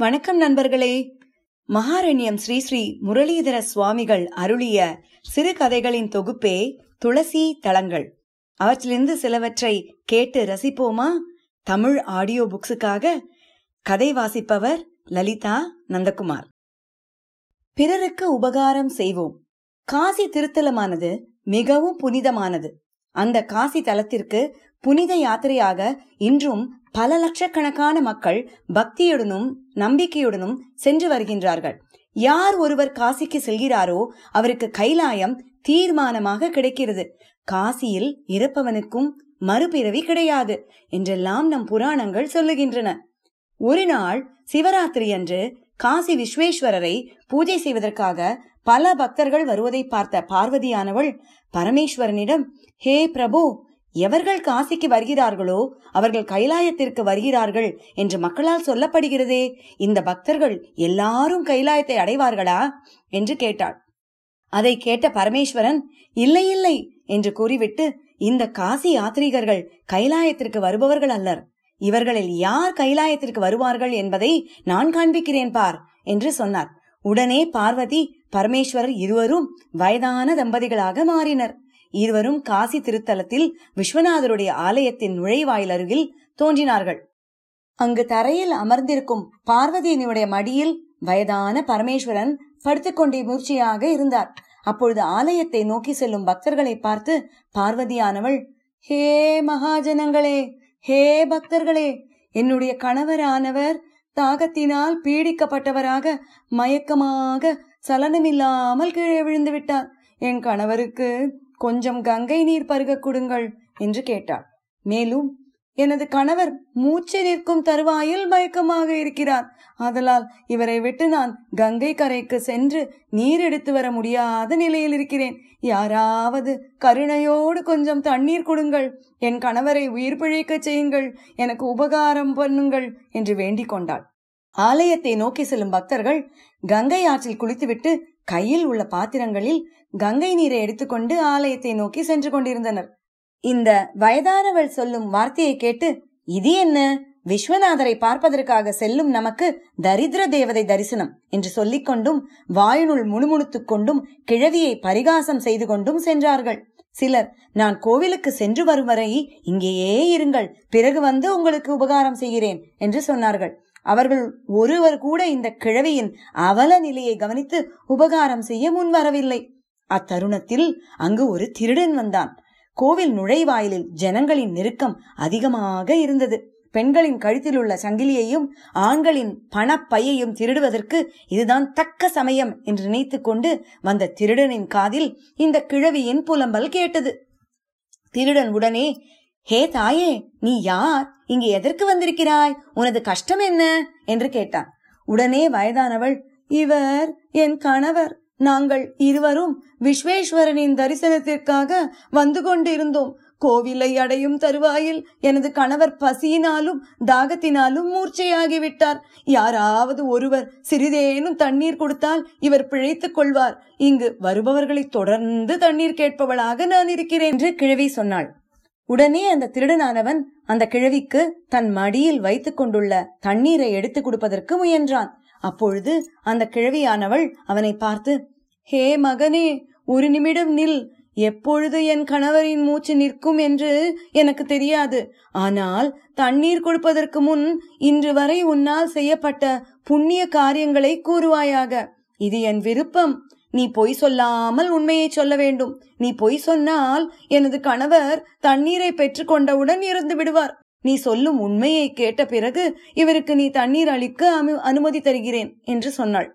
வணக்கம் நண்பர்களே. மகாரண்யம் ஸ்ரீ ஸ்ரீ முரளிதர சுவாமிகள் அருளிய சிறுகதைகளின் தொகுப்பே துளசி தளங்கள் அவற்றிலிருந்து சிலவற்றை கேட்டு ரசிப்போமா? தமிழ் ஆடியோ புக்ஸுக்காக கதை வாசிப்பவர் லலிதா நந்தகுமார். பிறருக்கு உபகாரம் செய்வோம். காசி திருத்தலமானது மிகவும் புனிதமானது. அந்த காசி தலத்திற்கு புனித யாத்திரையாக இன்றும் பல லட்சக்கணக்கான மக்கள் பக்தியுடனும் நம்பிக்கையுடனும் சென்று வருகின்றார்கள். யார் ஒருவர் காசிக்கு செல்கிறாரோ அவருக்கு கைலாயம் தீர்மானமாக கிடைக்கிறது. காசியில் இறப்பவனுக்கும் மறுபிறவி கிடையாது என்றெல்லாம் நம் புராணங்கள் சொல்லுகின்றன. ஒரு நாள் சிவராத்திரி அன்று காசி விஸ்வேஸ்வரரை பூஜை செய்வதற்காக பல பக்தர்கள் வருவதை பார்த்த பார்வதியானவள் பரமேஸ்வரனிடம் ஹே பிரபு எவர்கள் காசிக்கு வருகிறார்களோ அவர்கள் கைலாயத்திற்கு வருகிறார்கள் என்று மக்களால் சொல்லப்படுகிறதே. இந்த பக்தர்கள் எல்லாரும் கைலாயத்தை அடைவார்களா? என்று கேட்டாள். அதை கேட்ட பரமேஸ்வரன் இல்லை இல்லை என்று கூறிவிட்டு இந்த காசி யாத்ரீகர்கள் கைலாயத்திற்கு வருபவர்கள் அல்லர். இவர்களில் யார் கைலாயத்திற்கு வருவார்கள் என்பதை நான் காண்பிக்கிறேன் பார் என்று சொன்னார். உடனே பார்வதி பரமேஸ்வரர் இருவரும் வயதான தம்பதிகளாக மாறினர். இருவரும் காசி திருத்தலத்தில் விஸ்வநாதருடைய ஆலயத்தின் நுழைவாயில் அருகில் தோன்றினார்கள். அங்கு தரையில் அமர்ந்திருக்கும் பார்வதியினுடைய மடியில் வயதான பரமேஸ்வரன் படுத்துக்கொண்டே மூர்ச்சியாக இருந்தார். அப்பொழுது ஆலயத்தை நோக்கி செல்லும் பக்தர்களை பார்த்து பார்வதியானவள் ஹே மகாஜனங்களே ஹே பக்தர்களே என்னுடைய கணவரானவர் தாகத்தினால் பீடிக்கப்பட்டவராக மயக்கமாக சலனமில்லாமல் கீழே விழுந்து விட்டார். என் கணவருக்கு கொஞ்சம் கங்கை நீர் பருக கொடுங்கள் என்று கேட்டாள் மேலும் எனது கணவர் மூச்சு நிற்கும் தருவாயில் மயக்கமாக இருக்கிறார். ஆதலால் இவரை விட்டு நான் கங்கை கரைக்கு சென்று நீர் எடுத்து வர முடியாத நிலையில் இருக்கிறேன். யாராவது கருணையோடு கொஞ்சம் தண்ணீர் கொடுங்கள். என் கணவரை உயிர் பிழைக்க செய்யுங்கள். எனக்கு உபகாரம் பண்ணுங்கள் என்று வேண்டிக் கொண்டாள். ஆலயத்தை நோக்கி செல்லும் பக்தர்கள் கங்கை ஆற்றில் குளித்துவிட்டு கையில் உள்ள பாத்திரங்களில் கங்கை நீரை எடுத்துக்கொண்டு ஆலயத்தை நோக்கி சென்று கொண்டிருந்தனர். இந்த வயதானவள் சொல்லும் வார்த்தையை கேட்டு இது என்ன? விஸ்வநாதரை பார்ப்பதற்காக செல்லும் நமக்கு தரித்திர தேவதை தரிசனம் என்று சொல்லிக்கொண்டும் கொண்டும் முணுமுணுத்துக் கொண்டும் கிழவியை பரிகாசம் செய்து கொண்டும் சென்றார்கள். சிலர் நான் கோவிலுக்கு சென்று வரும் வரை இங்கேயே இருங்கள் பிறகு வந்து உங்களுக்கு உபகாரம் செய்கிறேன் என்று சொன்னார்கள். அவர்கள் ஒருவர் கூட இந்த கிழவியின் அவல நிலையை கவனித்து உபகாரம் செய்ய முன்வரவில்லை. அத்தருணத்தில் அங்கு ஒரு திருடன் வந்தான். கோவில் நுழைவாயிலில் ஜனங்களின் நெருக்கம் அதிகமாக இருந்தது. பெண்களின் கழுத்தில் உள்ள சங்கிலியையும் ஆண்களின் பணப்பையையும் திருடுவதற்கு இதுதான் தக்க சமயம் என்று நினைத்து கொண்டு வந்த திருடனின் காதில் இந்த கிழவியின் புலம்பல் கேட்டது. திருடன் உடனே ஹே தாயே நீ யார்? இங்கு எதற்கு வந்திருக்கிறாய்? உனது கஷ்டம் என்ன? என்று கேட்டான். உடனே வயதானவள் இவர் என் கணவர். நாங்கள் இருவரும் விஸ்வேஸ்வரனின் தரிசனத்திற்காக வந்து கொண்டிருந்தோம். கோவிலை அடையும் தருவாயில் எனது கணவர் பசியினாலும் தாகத்தினாலும் மூர்ச்சையாகிவிட்டார். யாராவது ஒருவர் சிறிதேனும் தண்ணீர் கொடுத்தால் இவர் பிழைத்துக் கொள்வார். இங்கு வருபவர்களை தொடர்ந்து தண்ணீர் கேட்பவளாக நான் இருக்கிறேன் என்று கிழவி சொன்னாள். உடனே அந்த திருடனானவன் அந்த கிழவிக்கு தன் மடியில் வைத்துக் கொண்டுள்ள தண்ணீரை எடுத்துக் கொடுப்பதற்கு முயன்றான். அப்பொழுது அந்த கிழவியானவள் அவனை பார்த்து ஹே மகனே ஒரு நிமிடம் நில். எப்பொழுது என் கணவரின் மூச்சு நிற்கும் என்று எனக்கு தெரியாது. ஆனால் தண்ணீர் கொடுப்பதற்கு முன் இன்று வரை உன்னால் செய்யப்பட்ட புண்ணிய காரியங்களை கூறுவாயாக. இது என் விருப்பம். நீ பொய் சொல்லாமல் உண்மையை சொல்ல வேண்டும். நீ பொய் சொன்னால் எனது கணவர் தண்ணீரை பெற்றுக்கொண்டவுடன் இறந்து விடுவார். நீ சொல்லும் உண்மையை கேட்ட பிறகு இவருக்கு நீ தண்ணீர் அளிக்க அனுமதி தருகிறேன் என்று சொன்னாள்.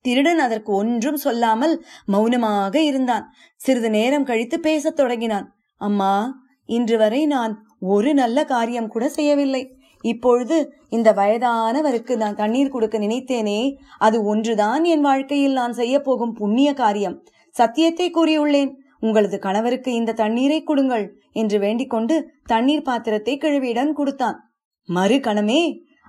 திருடன் அதற்கு ஒன்றும் சொல்லாமல் மௌனமாக இருந்தான். சிறிது நேரம் கழித்து பேசத் தொடங்கினான். அம்மா இன்று வரை நான் ஒரு நல்ல காரியம் கூட செய்யவில்லை. இப்பொழுது இந்த வயதானவருக்கு நான் தண்ணீர் கொடுக்க நினைத்தேனே அது ஒன்றுதான் என் வாழ்க்கையில் நான் செய்ய போகும் புண்ணிய காரியம். சத்தியத்தை கூறியுள்ளேன். உங்களது கணவருக்கு இந்த தண்ணீரை கொடுங்கள் என்று வேண்டிக்கொண்டு தண்ணீர் பாத்திரத்தை கிழவியிடம் கொடுத்தான். மறு கணமே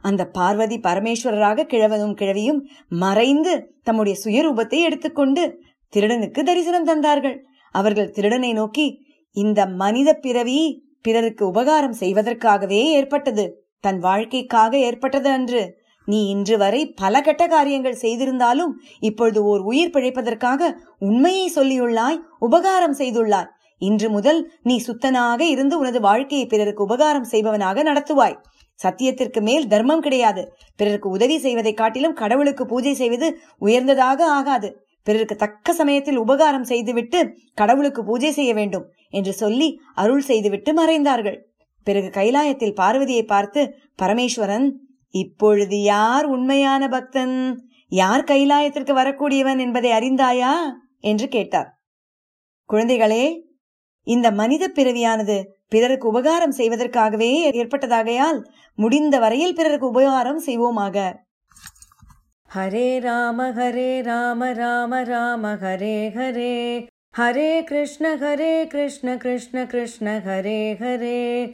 அந்த பார்வதி பரமேஸ்வரராக கிழவனும் கிழவியும் மறைந்து தம்முடைய சுயரூபத்தை எடுத்துக்கொண்டு திருடனுக்கு தரிசனம் தந்தார்கள். அவர்கள் திருடனை நோக்கி இந்த மனித பிறவி பிறருக்கு உபகாரம் செய்வதற்காகவே ஏற்பட்டது. தன் வாழ்க்கைக்காக ஏற்பட்டது அன்று. நீ இன்று வரை பல கெட்ட காரியங்கள் செய்திருந்தாலும் இப்பொழுது ஓர் உயிர் பிழைப்பதற்காக உண்மையை சொல்லியுள்ளாய் உபகாரம் செய்துள்ளாய். இன்று முதல் நீ சுத்தனாக இருந்து உனது வாழ்க்கையை பிறருக்கு உபகாரம் செய்பவனாக நடத்துவாய். சத்தியத்திற்கு மேல் தர்மம் கிடையாது. பிறருக்கு உதவி செய்வதை காட்டிலும் கடவுளுக்கு பூஜை செய்வது உயர்ந்ததாக ஆகாது. பிறருக்கு தக்க சமயத்தில் உபகாரம் செய்துவிட்டு கடவுளுக்கு பூஜை செய்ய வேண்டும் என்று சொல்லி அருள் செய்துவிட்டு மறைந்தார்கள். பிறகு கைலாயத்தில் பார்வதியை பார்த்து பரமேஸ்வரன் இப்பொழுது யார் உண்மையான பக்தன்? யார் கைலாயத்திற்கு வரக்கூடியவன் என்பதை அறிந்தாயா? என்று கேட்டார். குழந்தைகளே இந்த மனித பிறவியானது பிறருக்கு உபகாரம் செய்வதற்காகவே ஏற்பட்டதாகையால் முடிந்த வரையில் பிறருக்கு உபகாரம் செய்வோமாக. ஹரே ராம ஹரே ராம ராம ராம ஹரே ஹரே. ஹரே கிருஷ்ண ஹரே கிருஷ்ண கிருஷ்ண கிருஷ்ண ஹரே ஹரே.